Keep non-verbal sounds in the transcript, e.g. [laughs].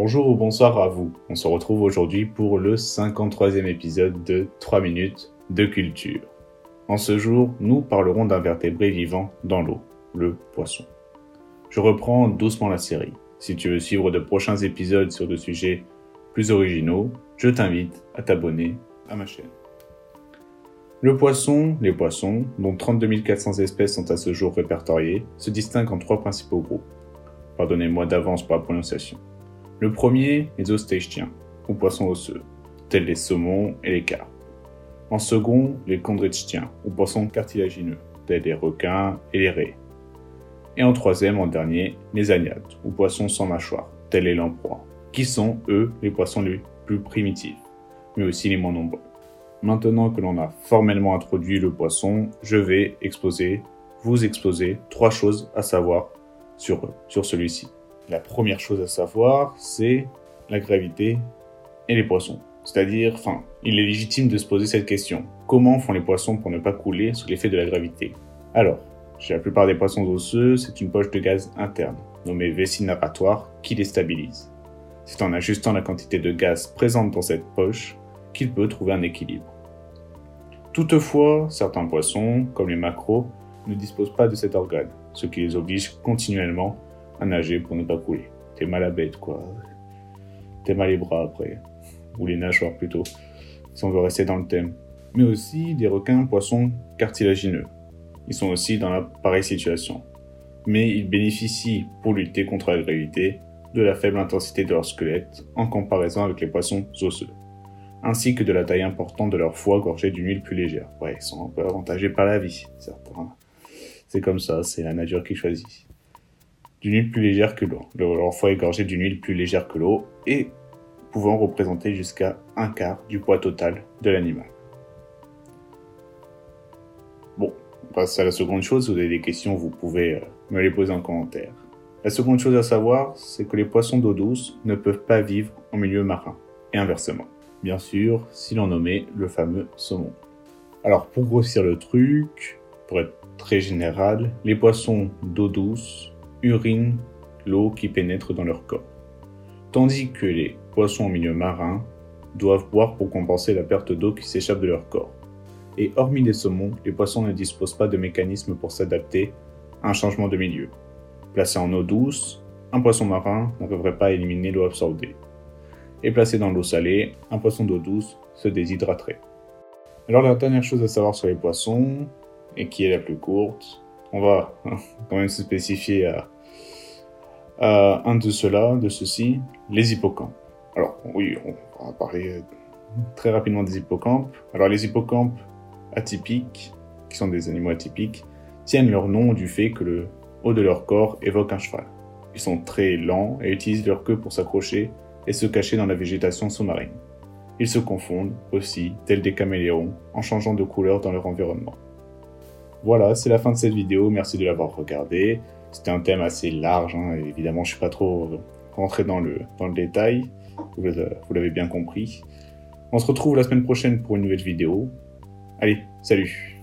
Bonjour ou bonsoir à vous. On se retrouve aujourd'hui pour le 53e épisode de 3 minutes de culture. En ce jour, nous parlerons d'un vertébré vivant dans l'eau, le poisson. Je reprends doucement la série. Si tu veux suivre de prochains épisodes sur des sujets plus originaux, je t'invite à t'abonner à ma chaîne. Le poisson, les poissons, dont 32 400 espèces sont à ce jour répertoriées, se distinguent en trois principaux groupes. Pardonnez-moi d'avance pour la prononciation. Le premier, les ostéchiens, ou poissons osseux, tels les saumons et les carpes. En second, les chondrichtiens, ou poissons cartilagineux, tels les requins et les raies. Et en troisième, en dernier, les agnates, ou poissons sans mâchoire, tels les lamproies, qui sont, eux, les poissons les plus primitifs, mais aussi les moins nombreux. Maintenant que l'on a formellement introduit le poisson, je vais exposer, vous exposer trois choses à savoir sur, sur celui-ci. La première chose à savoir, c'est la gravité et les poissons. C'est-à-dire, enfin, il est légitime de se poser cette question. Comment font les poissons pour ne pas couler sous l'effet de la gravité? Alors, chez la plupart des poissons osseux, c'est une poche de gaz interne, nommée vessie narratoire, qui les stabilise. C'est en ajustant la quantité de gaz présente dans cette poche qu'il peut trouver un équilibre. Toutefois, certains poissons, comme les macros, ne disposent pas de cet organe, ce qui les oblige continuellement à nager pour ne pas couler. T'es mal à bête, quoi. T'es mal les bras après. Ou les nageoires plutôt, si on veut rester dans le thème. Mais aussi des requins poissons cartilagineux. Ils sont aussi dans la pareille situation. Mais ils bénéficient, pour lutter contre la gravité, de la faible intensité de leur squelette en comparaison avec les poissons osseux ainsi que de la taille importante de leur foie gorgé d'une huile plus légère. Ouais, ils sont un peu avantagés par la vie, certains. C'est comme ça, c'est la nature qui choisit. D'une huile plus légère que l'eau. Leur foie est d'une huile plus légère que l'eau et pouvant représenter jusqu'à un quart du poids total de l'animal. Bon, on passe à la seconde chose. Si vous avez des questions, vous pouvez euh, me les poser en commentaire. La seconde chose à savoir, c'est que les poissons d'eau douce ne peuvent pas vivre en milieu marin, et inversement bien sûr, si l'on nommait le fameux saumon. Alors pour grossir le truc, pour être très général, les poissons d'eau douce urinent l'eau qui pénètre dans leur corps, tandis que les poissons au milieu marin doivent boire pour compenser la perte d'eau qui s'échappe de leur corps. Et hormis les saumons, les poissons ne disposent pas de mécanisme pour s'adapter à un changement de milieu. Placé en eau douce, un poisson marin ne devrait pas éliminer l'eau absorbée et placé dans l'eau salée, un poisson d'eau douce se déshydraterait. Alors la dernière chose à savoir sur les poissons, et qui est la plus courte, on va [laughs] quand même se spécifier à, un de ceux-là, de ceux-ci, les hippocampes. Alors oui, on va parler très rapidement des hippocampes. Alors les hippocampes atypiques, qui sont des animaux atypiques, tiennent leur nom du fait que le haut de leur corps évoque un cheval. Ils sont très lents et utilisent leur queue pour s'accrocher et se cacher dans la végétation sous-marine. Ils se confondent aussi, tels des caméléons, en changeant de couleur dans leur environnement. Voilà, c'est la fin de cette vidéo, merci de l'avoir regardé. C'était un thème assez large, hein, évidemment je suis pas trop rentré dans le détail, vous l'avez bien compris. On se retrouve la semaine prochaine pour une nouvelle vidéo. Allez, salut